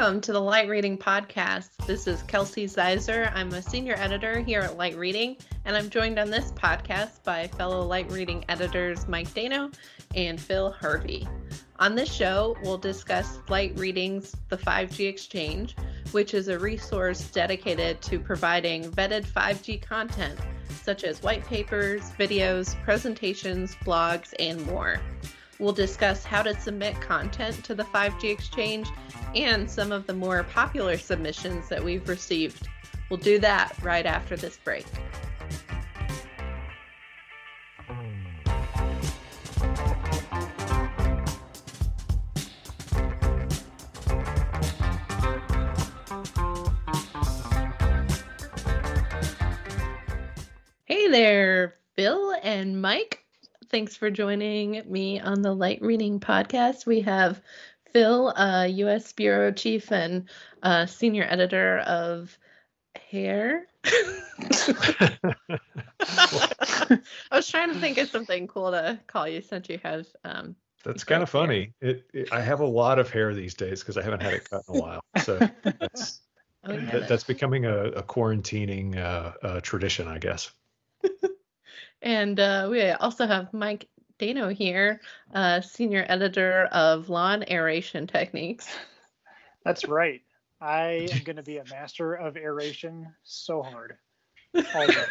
Welcome to the Light Reading Podcast. This is Kelsey Ziser. I'm a senior editor here at Light Reading, and I'm joined on this podcast by fellow Light Reading editors Mike Dano and Phil Harvey. On this show, we'll discuss Light Reading's The 5G Exchange, which is a resource dedicated to providing vetted 5G content such as white papers, videos, presentations, blogs, and more. We'll discuss how to submit content to the 5G Exchange and some of the more popular submissions that we've received. We'll do that right after this break. Hey there, Phil and Mike. Thanks for joining me on the Light Reading Podcast. We have Phil, uh, U.S. Bureau Chief and uh, Senior Editor of Hair. I was trying to think of something cool to call you since you have. Um, that's kind of funny. It, it, I have a lot of hair these days because I haven't had it cut in a while. So that's oh, yeah. that, that's becoming a, a quarantining uh, uh, tradition, I guess. And uh, we also have Mike Dano here, uh, senior editor of Lawn Aeration Techniques. That's right. I am going to be a master of aeration so hard. I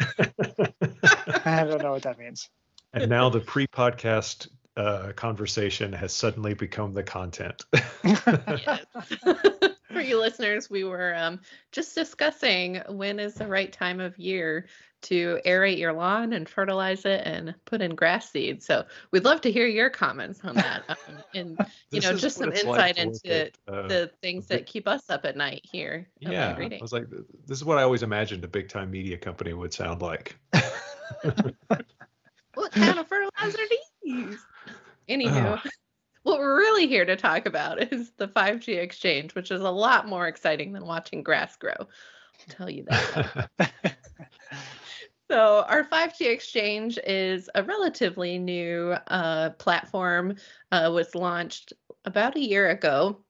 don't know what that means. And now the pre-podcast uh, conversation has suddenly become the content. For you listeners, we were um, just discussing when is the right time of year to aerate your lawn and fertilize it and put in grass seed. So we'd love to hear your comments on that, um, and you know, just some insight like into at, uh, the things that keep us up at night here. Yeah, I was like, this is what I always imagined a big time media company would sound like. what kind of fertilizer do you use? Anywho. What we're really here to talk about is the 5G exchange, which is a lot more exciting than watching grass grow. I'll tell you that. So, our 5G exchange is a relatively new uh, platform. Uh, was launched about a year ago.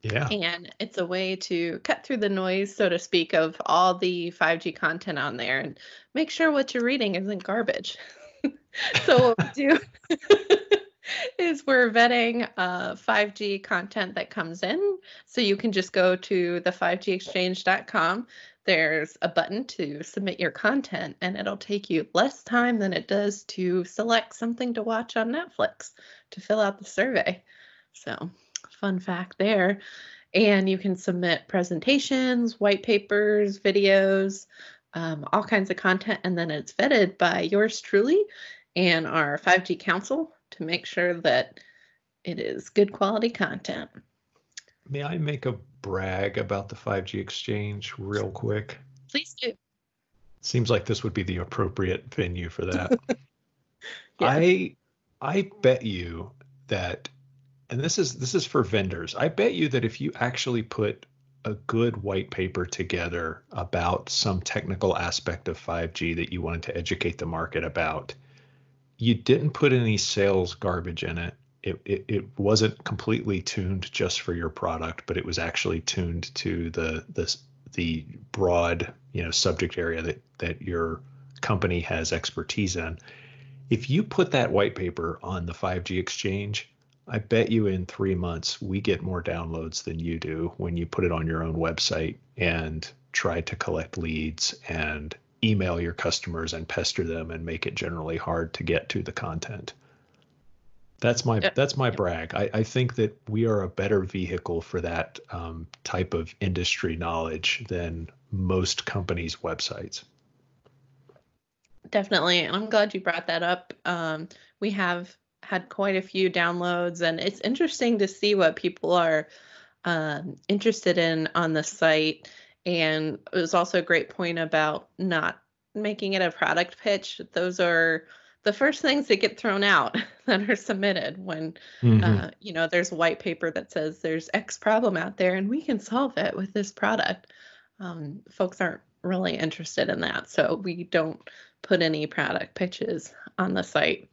Yeah. And it's a way to cut through the noise, so to speak, of all the 5G content on there and make sure what you're reading isn't garbage. so, what we do is we're vetting uh, 5G content that comes in. So, you can just go to the 5gexchange.com there's a button to submit your content, and it'll take you less time than it does to select something to watch on Netflix to fill out the survey. So, fun fact there. And you can submit presentations, white papers, videos, um, all kinds of content, and then it's vetted by yours truly and our 5G Council to make sure that it is good quality content. May I make a brag about the 5G exchange real quick? Please do. Seems like this would be the appropriate venue for that. yeah. I I bet you that and this is this is for vendors. I bet you that if you actually put a good white paper together about some technical aspect of 5G that you wanted to educate the market about, you didn't put any sales garbage in it it, it, it wasn't completely tuned just for your product, but it was actually tuned to the the the broad you know subject area that that your company has expertise in. If you put that white paper on the 5G exchange, I bet you in three months we get more downloads than you do when you put it on your own website and try to collect leads and email your customers and pester them and make it generally hard to get to the content. That's my that's my brag. I, I think that we are a better vehicle for that um, type of industry knowledge than most companies' websites. Definitely, and I'm glad you brought that up. Um, we have had quite a few downloads, and it's interesting to see what people are um, interested in on the site. And it was also a great point about not making it a product pitch. Those are the first things that get thrown out that are submitted when mm-hmm. uh, you know there's a white paper that says there's x problem out there and we can solve it with this product um, folks aren't really interested in that so we don't put any product pitches on the site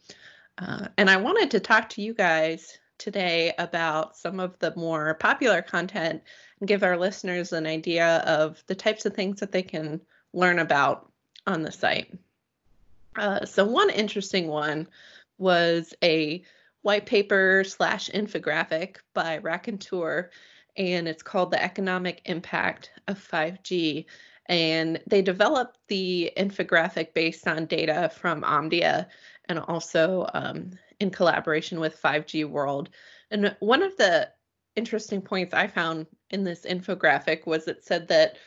uh, and i wanted to talk to you guys today about some of the more popular content and give our listeners an idea of the types of things that they can learn about on the site. Uh, so, one interesting one was a white paper slash infographic by Raconteur, and it's called The Economic Impact of 5G. And they developed the infographic based on data from Omdia and also um, in collaboration with 5G World. And one of the interesting points I found in this infographic was it said that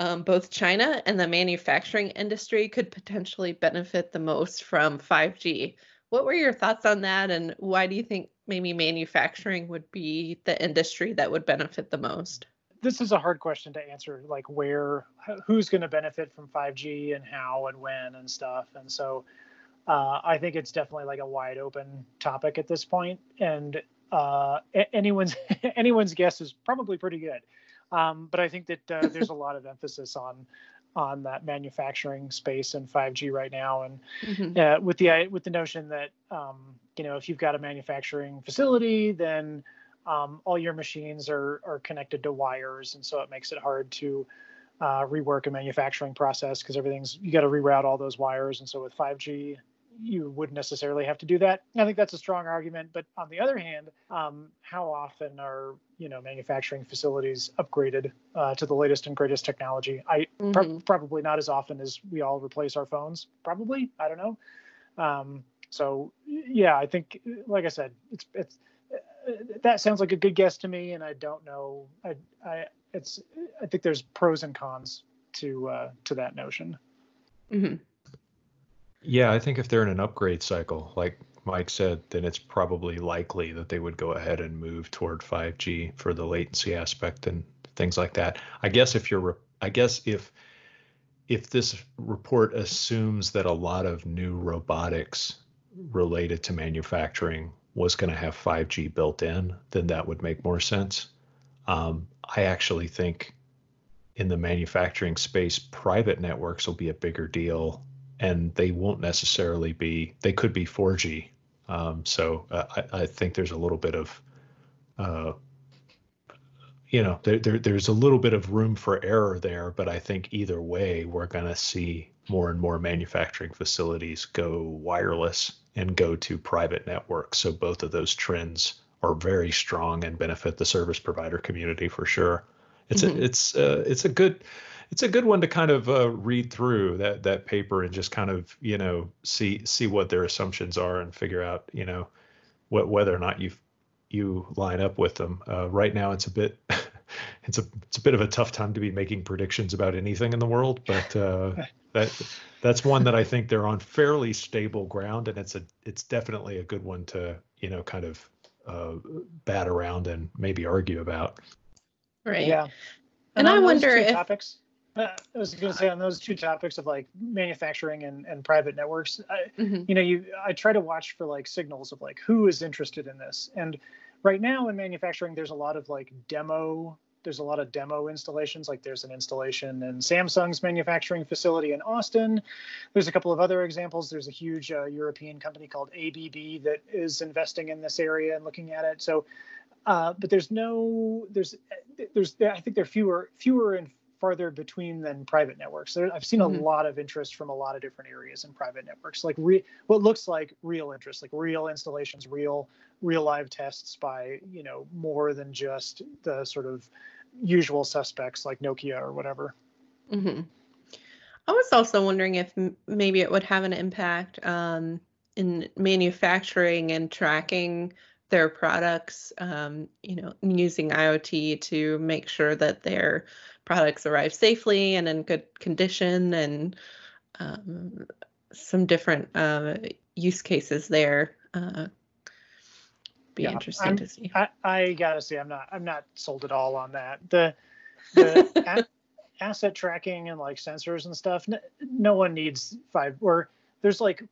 um, both China and the manufacturing industry could potentially benefit the most from 5G. What were your thoughts on that, and why do you think maybe manufacturing would be the industry that would benefit the most? This is a hard question to answer, like where, who's going to benefit from 5G and how and when and stuff. And so uh, I think it's definitely like a wide open topic at this point, and uh, anyone's anyone's guess is probably pretty good. Um, but I think that uh, there's a lot of emphasis on on that manufacturing space and 5G right now, and mm-hmm. uh, with the with the notion that um, you know if you've got a manufacturing facility, then um, all your machines are are connected to wires, and so it makes it hard to uh, rework a manufacturing process because everything's you got to reroute all those wires, and so with 5G you wouldn't necessarily have to do that. I think that's a strong argument. But on the other hand, um, how often are you know manufacturing facilities upgraded uh, to the latest and greatest technology? I mm-hmm. pr- probably not as often as we all replace our phones. Probably, I don't know. Um, so yeah, I think, like I said, it's it's uh, that sounds like a good guess to me, and I don't know. I I it's I think there's pros and cons to uh, to that notion. Mm-hmm. Yeah, I think if they're in an upgrade cycle, like Mike said, then it's probably likely that they would go ahead and move toward 5G for the latency aspect and things like that. I guess if you're, I guess if if this report assumes that a lot of new robotics related to manufacturing was going to have 5G built in, then that would make more sense. Um, I actually think in the manufacturing space, private networks will be a bigger deal and they won't necessarily be they could be 4g um, so uh, I, I, think there's a little bit of uh, you know there, there, there's a little bit of room for error there but i think either way we're going to see more and more manufacturing facilities go wireless and go to private networks. So both of those trends are very strong and benefit the service provider community for sure. It's mm-hmm. a it's uh, it's a good it's a good one to kind of uh, read through that that paper and just kind of you know see see what their assumptions are and figure out you know what whether or not you you line up with them. Uh, right now, it's a bit it's a it's a bit of a tough time to be making predictions about anything in the world, but uh, that that's one that I think they're on fairly stable ground, and it's a it's definitely a good one to you know kind of uh, bat around and maybe argue about. Right. Yeah. And, and I wonder if topics, uh, I was going to say on those two topics of like manufacturing and, and private networks, I, mm-hmm. you know, you I try to watch for like signals of like who is interested in this. And right now in manufacturing, there's a lot of like demo. There's a lot of demo installations. Like there's an installation in Samsung's manufacturing facility in Austin. There's a couple of other examples. There's a huge uh, European company called ABB that is investing in this area and looking at it. So, uh, but there's no there's there's I think there are fewer fewer and farther between than private networks. There, I've seen a mm-hmm. lot of interest from a lot of different areas in private networks, like re, what looks like real interest, like real installations, real real live tests by you know more than just the sort of usual suspects like Nokia or whatever. Mm-hmm. I was also wondering if m- maybe it would have an impact um, in manufacturing and tracking their products, um, you know, using IoT to make sure that they're products arrive safely and in good condition and um, some different uh, use cases there. Uh, be yeah, interesting I'm, to see. I, I, gotta say, I'm not, I'm not sold at all on that. The, the a, asset tracking and like sensors and stuff. No, no one needs five. Or there's like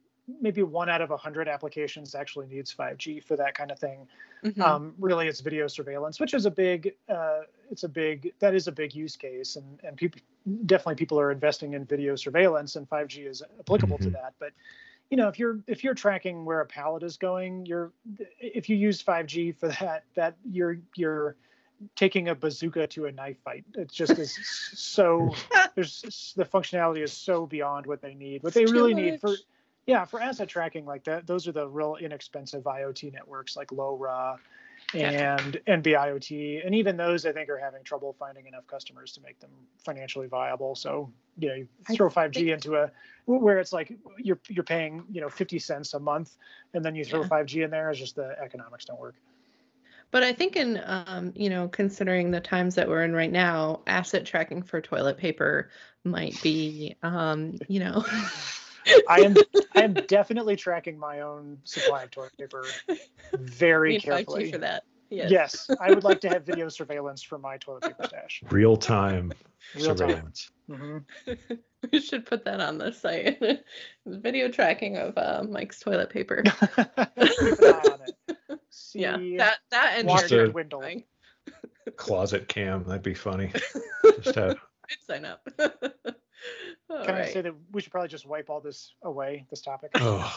maybe one out of a hundred applications actually needs 5G for that kind of thing. Mm-hmm. Um, really, it's video surveillance, which is a big, uh, it's a big, that is a big use case, and and people definitely people are investing in video surveillance, and 5G is applicable mm-hmm. to that. But you know if you're if you're tracking where a pallet is going you're if you use 5g for that that you're you're taking a bazooka to a knife fight it just is so there's the functionality is so beyond what they need what they really need for yeah for asset tracking like that those are the real inexpensive iot networks like LoRa and NB-IoT, and even those I think are having trouble finding enough customers to make them financially viable. So you know, you throw 5G think... into a where it's like you're you're paying you know 50 cents a month, and then you throw yeah. 5G in there, it's just the economics don't work. But I think in um, you know, considering the times that we're in right now, asset tracking for toilet paper might be um, you know. I am I am definitely tracking my own supply of toilet paper very carefully. for that. Yes. yes. I would like to have video surveillance for my toilet paper stash. Real time Real surveillance. Time. Mm-hmm. we should put that on the site. video tracking of uh, Mike's toilet paper. Keep an eye on it. See yeah, that that and your window. Closet cam. That'd be funny. Just have. I'd sign up. Can right. I say that we should probably just wipe all this away, this topic? Oh,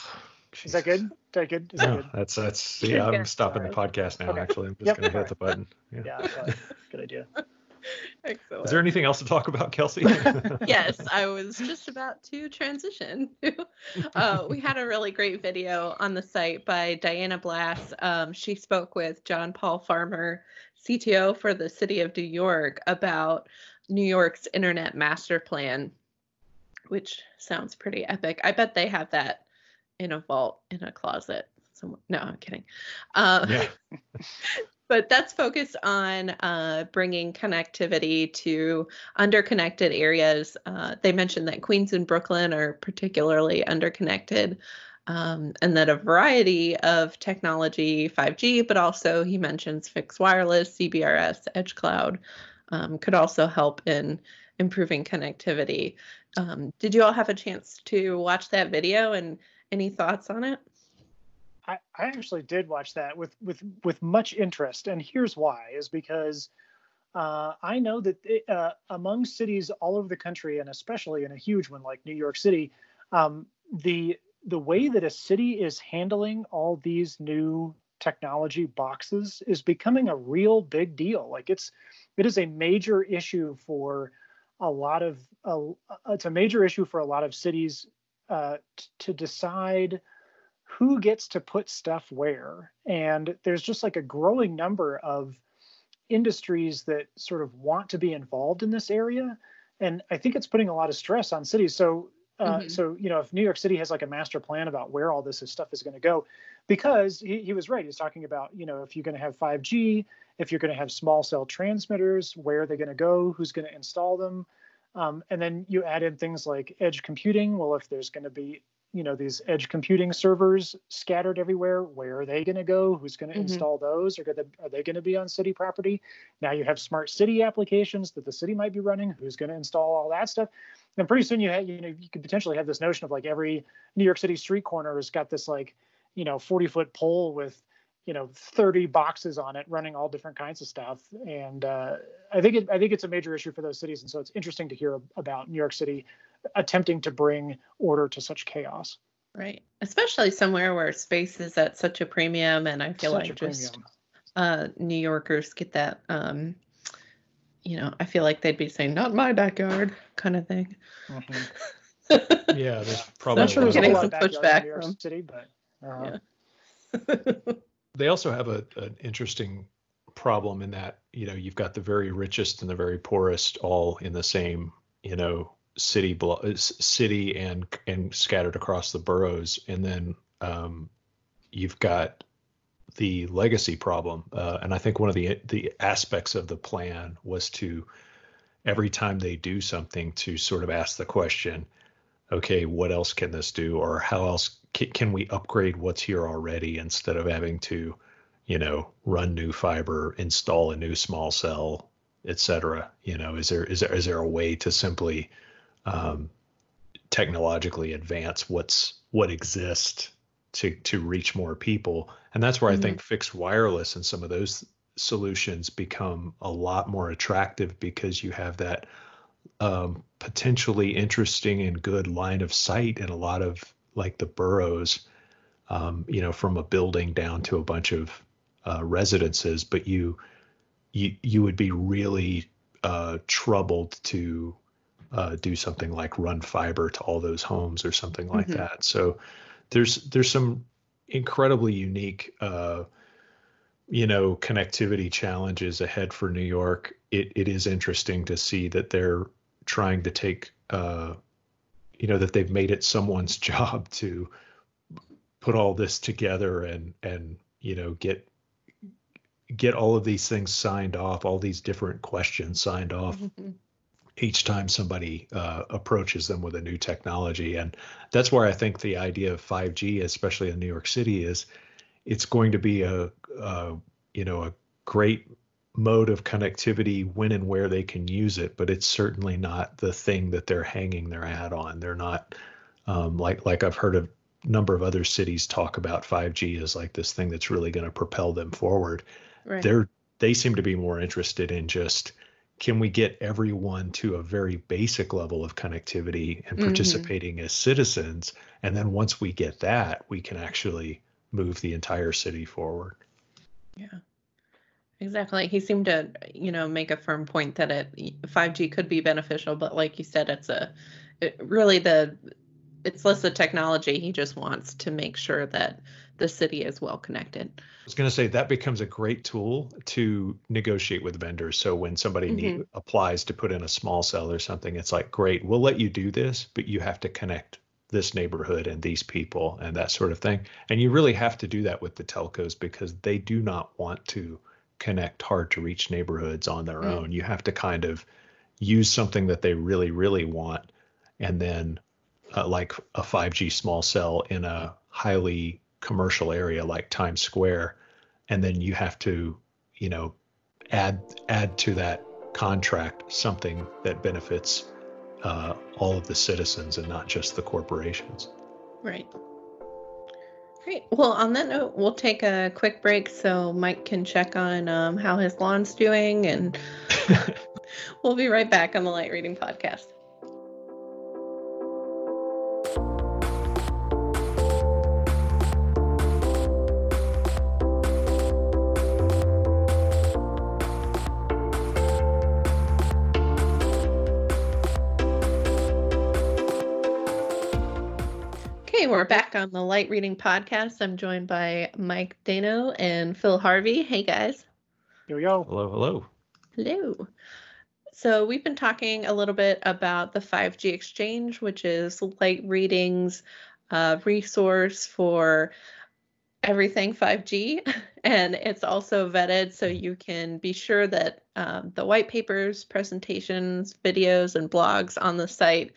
is that good? Is that good? Is no, that good? that's that's yeah. I'm stopping the podcast now. Okay. Actually, I'm just yep. gonna hit the button. Yeah, yeah good idea. Excellent. Is there anything else to talk about, Kelsey? yes, I was just about to transition. uh, we had a really great video on the site by Diana Blass. Um, she spoke with John Paul Farmer, CTO for the City of New York, about New York's Internet Master Plan, which sounds pretty epic. I bet they have that in a vault in a closet. Somewhere. No, I'm kidding. Um, yeah. but that's focused on uh, bringing connectivity to underconnected areas. Uh, they mentioned that Queens and Brooklyn are particularly underconnected. Um, and that a variety of technology, 5G, but also he mentions fixed wireless, CBRS, edge cloud, um, could also help in improving connectivity. Um, did you all have a chance to watch that video and any thoughts on it? I, I actually did watch that with with with much interest, and here's why: is because uh, I know that it, uh, among cities all over the country, and especially in a huge one like New York City, um, the the way that a city is handling all these new technology boxes is becoming a real big deal. Like it's it is a major issue for a lot of uh, it's a major issue for a lot of cities uh, t- to decide who gets to put stuff where. And there's just like a growing number of industries that sort of want to be involved in this area. And i think it's putting a lot of stress on cities. So uh, mm-hmm. so you know if new york city has like a master plan about where all this stuff is going to go because he, he was right he's talking about you know if you're going to have 5g if you're going to have small cell transmitters, where are they going to go, who's going to install them, um, and then you add in things like edge computing. Well, if there's going to be you know these edge computing servers scattered everywhere where are they going to go who's going to mm-hmm. install those are, gonna, are they going to be on city property now you have smart city applications that the city might be running who's going to install all that stuff and pretty soon you have you know you could potentially have this notion of like every new york city street corner has got this like you know 40 foot pole with you know 30 boxes on it running all different kinds of stuff. And uh, i think it, i think it's a major issue for those cities. And so it's interesting to hear about new york city attempting to bring order to such chaos. Right. Especially somewhere where space is at such a premium. And i feel such like just uh, new yorkers get that um, you know i feel like they'd be saying not my backyard kind of thing mm-hmm. yeah there's probably sure there's getting some pushback from city but uh, yeah. they also have a, an interesting problem in that you know you've got the very richest and the very poorest all in the same you know city blo- city and and scattered across the boroughs and then um, you've got the legacy problem uh, and i think one of the the aspects of the plan was to every time they do something to sort of ask the question okay what else can this do or how else can we upgrade what's here already instead of having to, you know, run new fiber, install a new small cell, et cetera? You know, is there is there is there a way to simply um, technologically advance what's what exists to to reach more people? And that's where mm-hmm. I think fixed wireless and some of those solutions become a lot more attractive because you have that um, potentially interesting and good line of sight in a lot of like the boroughs, um, you know, from a building down to a bunch of uh, residences, but you you you would be really uh, troubled to uh, do something like run fiber to all those homes or something like mm-hmm. that. So there's there's some incredibly unique uh, you know connectivity challenges ahead for New York. It it is interesting to see that they're trying to take uh, you know that they've made it someone's job to put all this together and and you know get get all of these things signed off all these different questions signed off mm-hmm. Each time somebody uh, approaches them with a new technology and that's where i think the idea of 5g especially in new york city is it's going to be a, a you know a great mode of connectivity when and where they can use it, but it's certainly not the thing that they're hanging their hat on. They're not um, like like I've heard a number of other cities talk about 5G as like this thing that's really going to propel them forward. Right. They're they seem to be more interested in just can we get everyone to a very basic level of connectivity and mm-hmm. participating mm-hmm. as citizens and then once we get that we can actually move the entire city forward yeah Exactly. He seemed to, you know, make a firm point that it 5G could be beneficial, but like you said, it's a it, really the it's less the technology. He just wants to make sure that the city is well connected. I was going to say that becomes a great tool to negotiate with vendors. So when somebody mm-hmm. need, applies to put in a small cell or something, it's like, great, we'll let you do this, but you have to connect this neighborhood and these people and that sort of thing. And you really have to do that with the telcos because they do not want to connect hard to reach neighborhoods on their mm. own. You have to kind of use something that they really, really want, and then uh, like a 5G small cell in a highly commercial area like Times Square, and then you have to, you know, add add to that contract something that benefits uh, all of the citizens and not just the corporations. Right. Great. Well, on that note, we'll take a quick break so Mike can check on um, how his lawn's doing, and we'll be right back on the Light Reading Podcast. We're back on the Light Reading Podcast. I'm joined by Mike Dano and Phil Harvey. Hey, guys. Yo, yo. Hello, hello. Hello. So, we've been talking a little bit about the 5G Exchange, which is Light Reading's uh, resource for everything 5G. And it's also vetted so you can be sure that um, the white papers, presentations, videos, and blogs on the site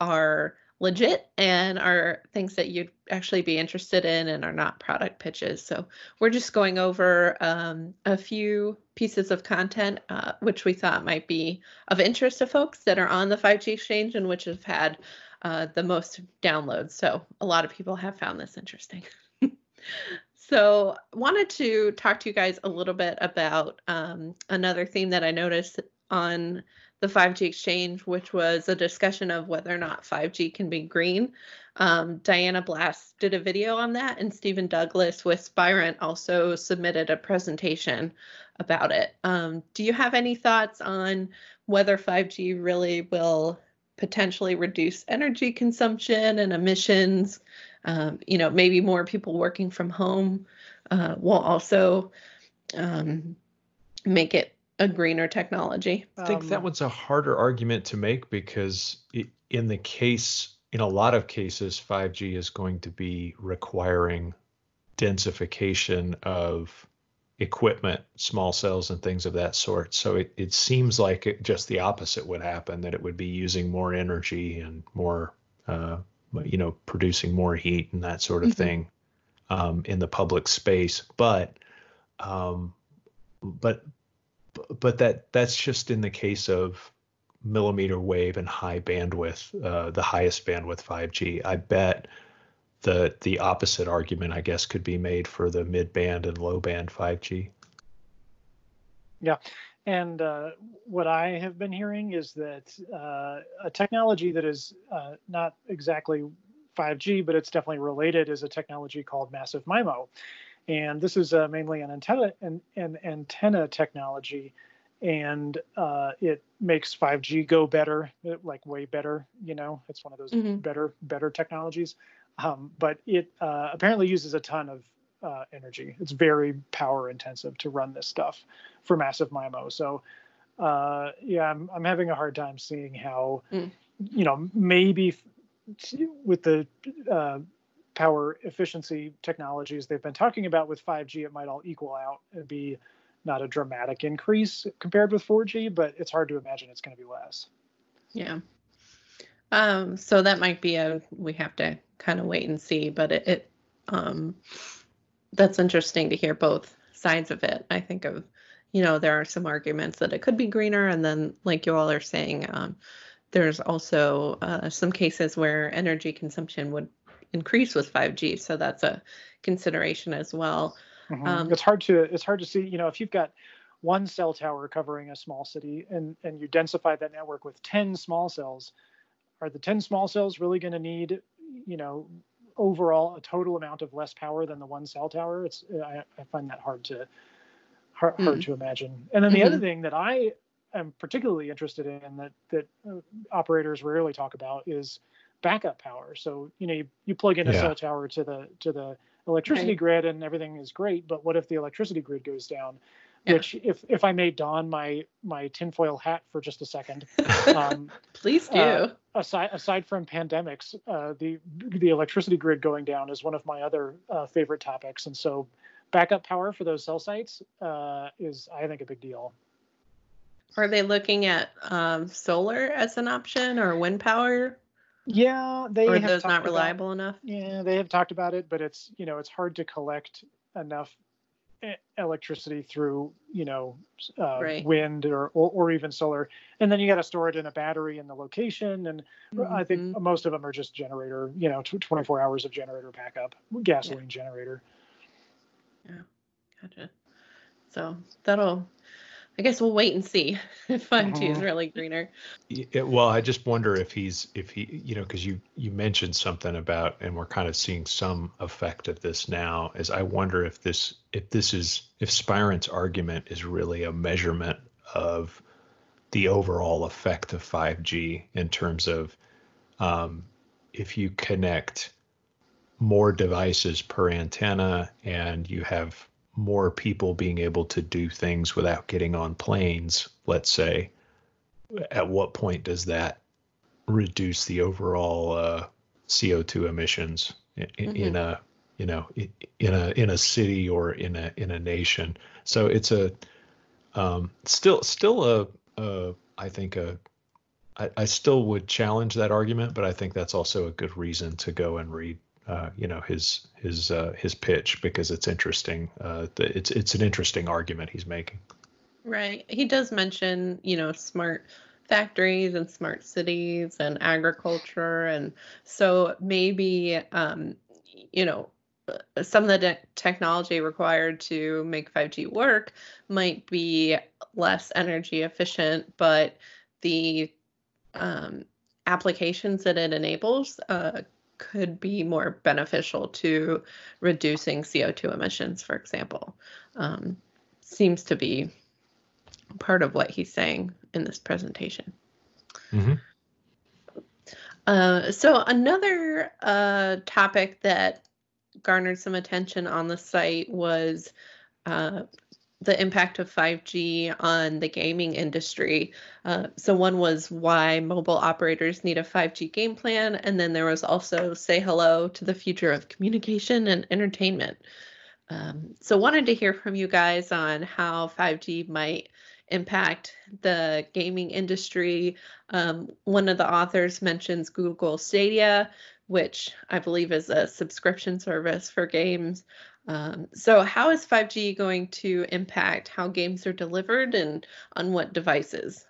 are legit and are things that you'd actually be interested in and are not product pitches. So we're just going over um, a few pieces of content uh, which we thought might be of interest to folks that are on the 5G exchange and which have had uh, the most downloads. So a lot of people have found this interesting. so wanted to talk to you guys a little bit about um, another theme that I noticed on the 5G exchange, which was a discussion of whether or not 5G can be green. Um, Diana Blass did a video on that, and Stephen Douglas with Spirent also submitted a presentation about it. Um, do you have any thoughts on whether 5G really will potentially reduce energy consumption and emissions? Um, you know, maybe more people working from home uh, will also um, make it a greener technology. I think um, that one's a harder argument to make because it, in the case, in a lot of cases, 5G is going to be requiring densification of equipment, small cells, and things of that sort. So it, it seems like it, just the opposite would happen that it would be using more energy and more, uh, you know, producing more heat and that sort of mm-hmm. thing um, in the public space. But, um, but but that that's just in the case of millimeter wave and high bandwidth, uh, the highest bandwidth 5G. I bet the the opposite argument, I guess, could be made for the mid band and low band 5G. Yeah, and uh, what I have been hearing is that uh, a technology that is uh, not exactly 5G, but it's definitely related, is a technology called massive MIMO. And this is uh, mainly an antenna an, an antenna technology, and uh, it makes 5G go better, like way better. You know, it's one of those mm-hmm. better better technologies. Um, but it uh, apparently uses a ton of uh, energy. It's very power intensive to run this stuff for massive MIMO. So uh, yeah, I'm I'm having a hard time seeing how, mm. you know, maybe with the uh, power efficiency technologies they've been talking about with 5G, it might all equal out and be not a dramatic increase compared with 4G, but it's hard to imagine it's going to be less. Yeah. Um, so that might be a we have to kind of wait and see, but it, it um, that's interesting to hear both sides of it. I think of you know there are some arguments that it could be greener, and then like you all are saying, um, there's also uh, some cases where energy consumption would increase with 5G, so that's a consideration as well. Mm-hmm. Um, it's hard to it's hard to see. You know, if you've got one cell tower covering a small city and and you densify that network with 10 small cells, are the 10 small cells really going to need you know overall a total amount of less power than the one cell tower? It's I, I find that hard to hard, mm. hard to imagine. And then the mm-hmm. other thing that I am particularly interested in that that uh, operators rarely talk about is backup power. So you know you, you plug in a yeah. cell tower to the to the electricity right. grid and everything is great, but what if the electricity grid goes down? Yeah. Which, if if I may don my my tinfoil hat for just a second, um, please do. Uh, aside aside from pandemics, uh, the the electricity grid going down is one of my other uh, favorite topics, and so backup power for those cell sites uh, is, I think, a big deal. Are they looking at um, solar as an option or wind power? Yeah, they or those not reliable about, enough. Yeah, they have talked about it, but it's you know it's hard to collect enough electricity through you know uh, right. wind or, or, or even solar, and then you got to store it in a battery in the location. And mm-hmm. I think mm-hmm. most of them are just generator, you know, 24 hours of generator backup, gasoline yeah. generator. Yeah, gotcha. So that'll I guess we'll wait and see if 5G mm-hmm. is really greener. Yeah, well, I just wonder if he's if he you know because you you mentioned something about and we're kind of seeing some effect of this now. Is I wonder if this if this is if Spirent's argument is really a measurement of the overall effect of 5G in terms of um, if you connect more devices per antenna and you have more people being able to do things without getting on planes, let's say, at what point does that reduce the overall uh, CO2 emissions in, mm-hmm. in, a you know in a in a city or in a in a nation? So it's a um, still still a, a I think a I, I still would challenge that argument, but I think that's also a good reason to go and read uh, you know his his uh, his pitch because it's interesting. Uh, it's it's an interesting argument he's making. Right. He does mention you know smart factories and smart cities and agriculture, and so maybe um, you know some of the de- technology required to make 5G work might be less energy efficient, but the um, applications that it enables uh, could be more beneficial to reducing CO2 emissions, for example. Um, seems to be part of what he's saying in this presentation. Mm-hmm. Uh, so, another uh, topic that garnered some attention on the site was uh, the impact of 5G on the gaming industry. Uh, so, one was why mobile operators need a 5G game plan, and then there was also say hello to the future of communication and entertainment. Um, so, wanted to hear from you guys on how 5G might impact the gaming industry. Um, one of the authors mentions Google Stadia, which I believe is a subscription service for games. Um, so, how is 5G going to impact how games are delivered and on what devices?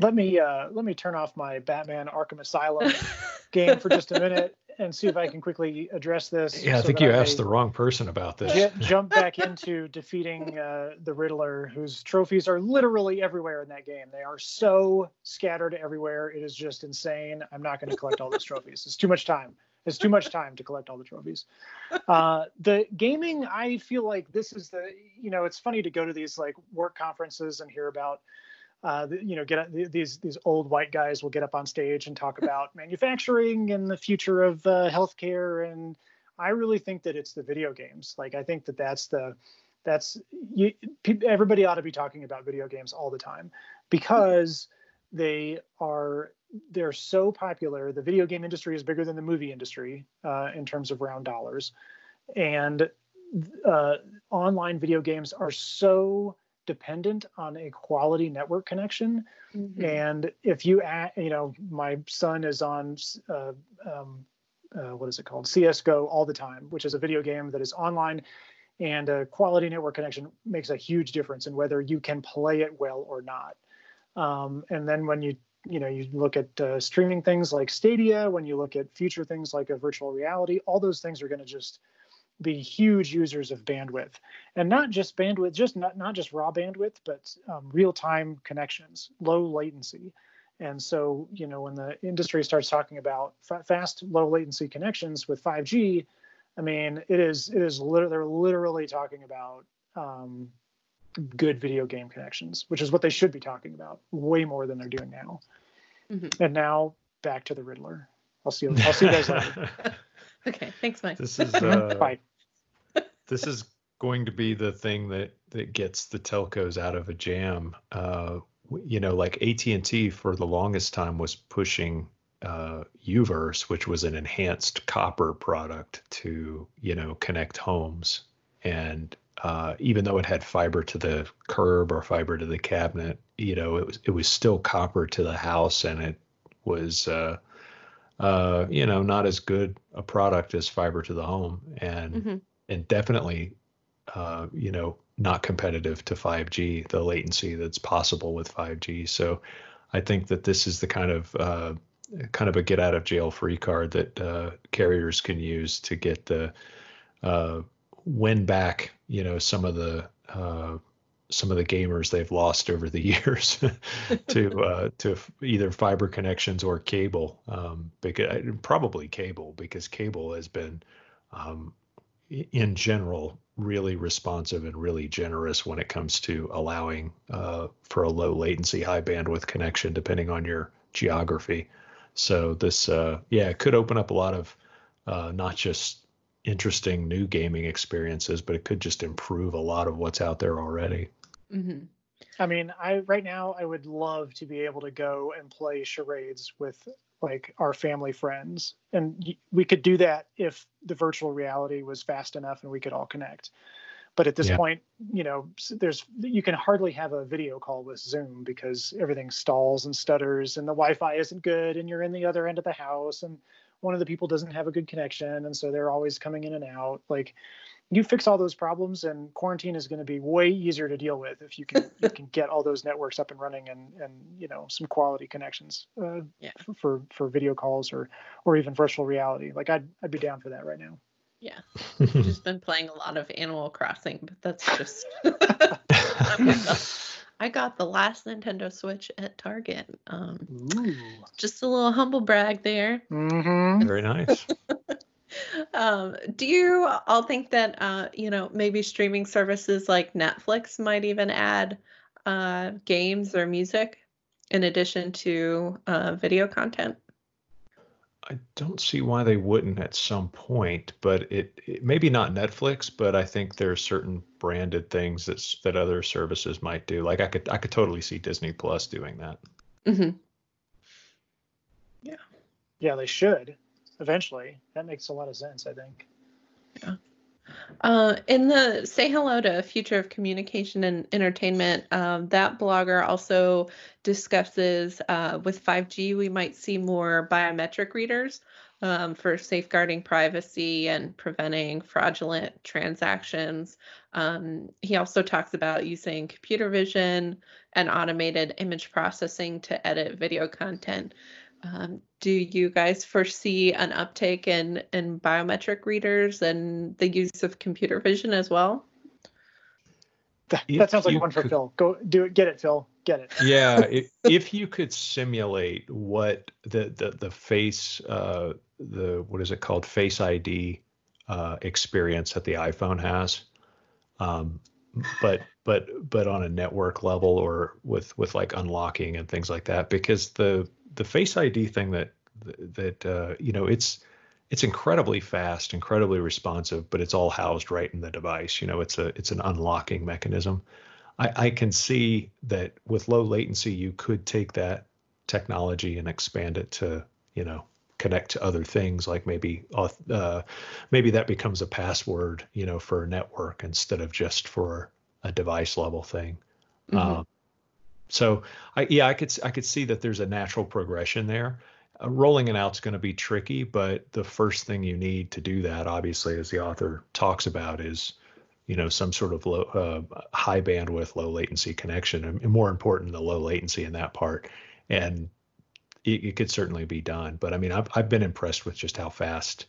Let me uh, let me turn off my Batman Arkham Asylum game for just a minute and see if I can quickly address this. Yeah, I think you asked the wrong person about this. J- jump back into defeating uh, the Riddler, whose trophies are literally everywhere in that game. They are so scattered everywhere. It is just insane. I'm not going to collect all those trophies. It's too much time. It's too much time to collect all the trophies. Uh, the gaming, I feel like this is the, you know, it's funny to go to these like work conferences and hear about, uh, the, you know, get these these old white guys will get up on stage and talk about manufacturing and the future of uh, healthcare. And I really think that it's the video games. Like I think that that's the that's you, everybody ought to be talking about video games all the time because they are they're so popular. The video game industry is bigger than the movie industry uh, in terms of round dollars, and uh, online video games are so dependent on a quality network connection. Mm-hmm. And if you, add, you know, my son is on uh, um, uh, what is it called, CS:GO all the time, which is a video game that is online. And a quality network connection makes a huge difference in whether you can play it well or not. Um, and then when you you know you look at uh, streaming things like Stadia, when you look at future things like a virtual reality, all those things are going to just be huge users of bandwidth, and not just bandwidth, just not not just raw bandwidth, but um, real time connections, low latency. And so, you know, when the industry starts talking about fast, low latency connections with 5G, I mean, it is it is literally they're literally talking about um, good video game connections, which is what they should be talking about way more than they're doing now. Mm-hmm. And now back to the Riddler. I'll see. You, I'll see you guys later. okay, thanks, Mike. This is uh, bye. This is going to be the thing that that gets the telcos out of a jam. Uh, you know, like AT and T for the longest time was pushing uh, UVerse, which was an enhanced copper product to you know connect homes, and uh, even though it had fiber to the curb or fiber to the cabinet, you know, it was it was still copper to the house, and it was, uh, uh, you know, not as good a product as fiber to the home, and mm-hmm. and definitely, uh, you know, not competitive to 5G, the latency that's possible with 5G. So, I think that this is the kind of uh, kind of a get out of jail free card that uh, carriers can use to get the win back, you know, some of the uh, some of the gamers they've lost over the years to uh, to either fiber connections or cable. Um, because probably cable because cable has been um, in general really responsive and really generous when it comes to allowing uh, for a low latency, high bandwidth connection, depending on your geography. So this, uh, yeah, it could open up a lot of uh, not just interesting new gaming experiences, but it could just improve a lot of what's out there already. Mm-hmm. I mean, I right now I would love to be able to go and play charades with like our family friends, and we could do that if the virtual reality was fast enough and we could all connect. But at this yeah. point, you know, there's you can hardly have a video call with Zoom because everything stalls and stutters, and the Wi-Fi isn't good, and you're in the other end of the house, and one of the people doesn't have a good connection and so they're always coming in and out. Like you fix all those problems and quarantine is going to be way easier to deal with if you can you can get all those networks up and running and and you know some quality connections uh, yeah. for for video calls or or even virtual reality. Like i'd i'd be down for that right now. Yeah. I've just been playing a lot of animal crossing but that's just I got the last Nintendo Switch at Target. Um, just a little humble brag there. Mm-hmm. Very nice. um, do you all think that uh, you know maybe streaming services like Netflix might even add uh, games or music in addition to uh, video content? I don't see why they wouldn't at some point, but it, it maybe not Netflix, but I think there are certain branded things that that other services might do. Like I could I could totally see Disney Plus doing that. Mm-hmm. Yeah. Yeah, they should eventually. That makes a lot of sense, I think. Yeah. Uh, in the Say Hello to Future of Communication and Entertainment, um, that blogger also discusses uh, with 5G, we might see more biometric readers um, for safeguarding privacy and preventing fraudulent transactions. Um, he also talks about using computer vision and automated image processing to edit video content. Um, do you guys foresee an uptake in, in biometric readers and the use of computer vision as well? That, that sounds like one for could... Phil. Go do it. Get it, Phil. get it. yeah, if, if you could simulate what the the the face uh, the what is it called Face ID uh, experience that the iPhone has, um, but but but on a network level or with with like unlocking and things like that, because the the Face ID thing that that uh, you know it's it's incredibly fast, incredibly responsive, but it's all housed right in the device. You know, it's a it's an unlocking mechanism. I, I can see that with low latency, you could take that technology and expand it to you know connect to other things like maybe uh, maybe that becomes a password you know for a network instead of just for a device level thing mm-hmm. um, so I, yeah i could i could see that there's a natural progression there uh, rolling it out is going to be tricky, but the first thing you need to do that, obviously, as the author talks about, is you know some sort of low, uh, high bandwidth, low latency connection, and more important, the low latency in that part. And it, it could certainly be done. But I mean, I've I've been impressed with just how fast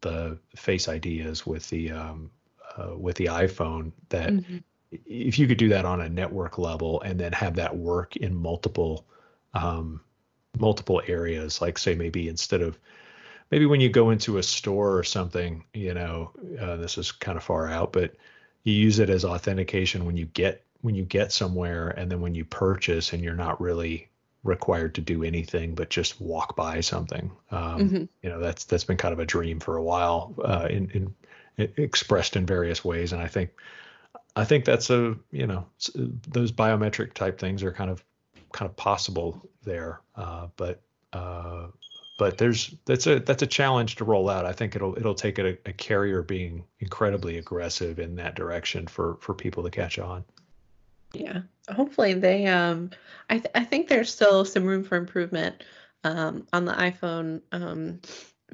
the Face ID is with the um, uh, with the iPhone. That mm-hmm. If you could do that on a network level and then have that work in multiple um, multiple areas like say maybe instead of maybe when you go into a store or something you know uh, this is kind of far out but you use it as authentication when you get when you get somewhere and then when you purchase and you're not really required to do anything but just walk by something um, mm-hmm. you know that's that's been kind of a dream for a while uh, in, in, in expressed in various ways and i think i think that's a you know those biometric type things are kind of kind of possible there. Uh, but uh, but there's that's a that's a challenge to roll out. I think it'll it'll take a, a, carrier being incredibly aggressive in that direction for for people to catch on. Yeah, hopefully they. Um, I th- I think there's still some room for improvement um, on the iPhone um,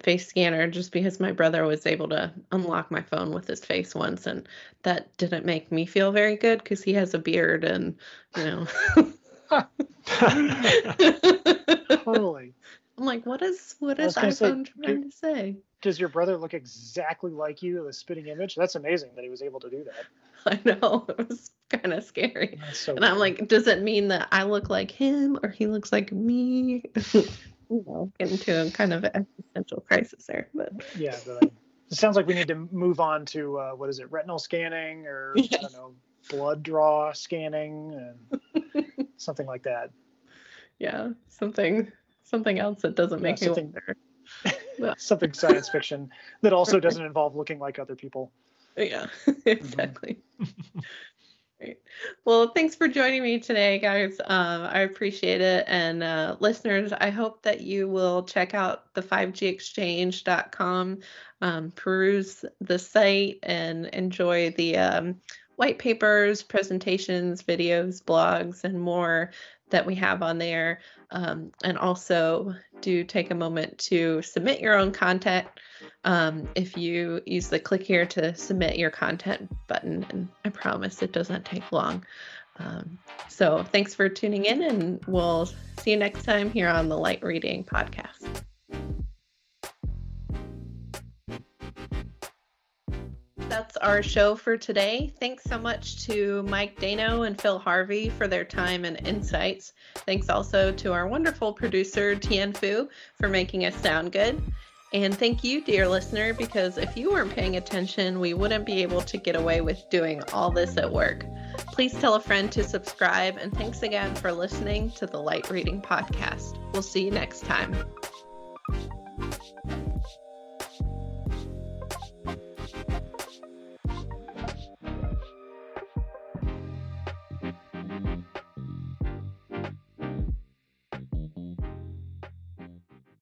face scanner, just because my brother was able to unlock my phone with his face once, and that didn't make me feel very good because he has a beard and you know. totally. I'm like, what is what is iPhone say, trying to say? Does your brother look exactly like you, the spitting image? That's amazing that he was able to do that. I know it was kind of scary. So and I'm like, does it mean that I look like him or he looks like me? you know, get into a kind of existential crisis there. But yeah, but it sounds like we need to move on to uh, what is it, retinal scanning or I don't know, blood draw scanning and something like that. Yeah, something something else that doesn't make yeah, me wonder. something science fiction that also doesn't involve looking like other people. Yeah, exactly. Well, thanks for joining me today, guys. Um, I appreciate it. And uh, listeners, I hope that you will check out the 5gexchange.com, um, peruse the site, and enjoy the um, white papers, presentations, videos, blogs, and more that we have on there. Um, and also do take a moment to submit your own content um, if you use the click here to submit your content button. And I promise it doesn't take long. Um, so thanks for tuning in, and we'll see you next time here on the Light Reading Podcast. That's our show for today. Thanks so much to Mike Dano and Phil Harvey for their time and insights. Thanks also to our wonderful producer, Tian Fu, for making us sound good. And thank you, dear listener, because if you weren't paying attention, we wouldn't be able to get away with doing all this at work. Please tell a friend to subscribe, and thanks again for listening to the Light Reading Podcast. We'll see you next time.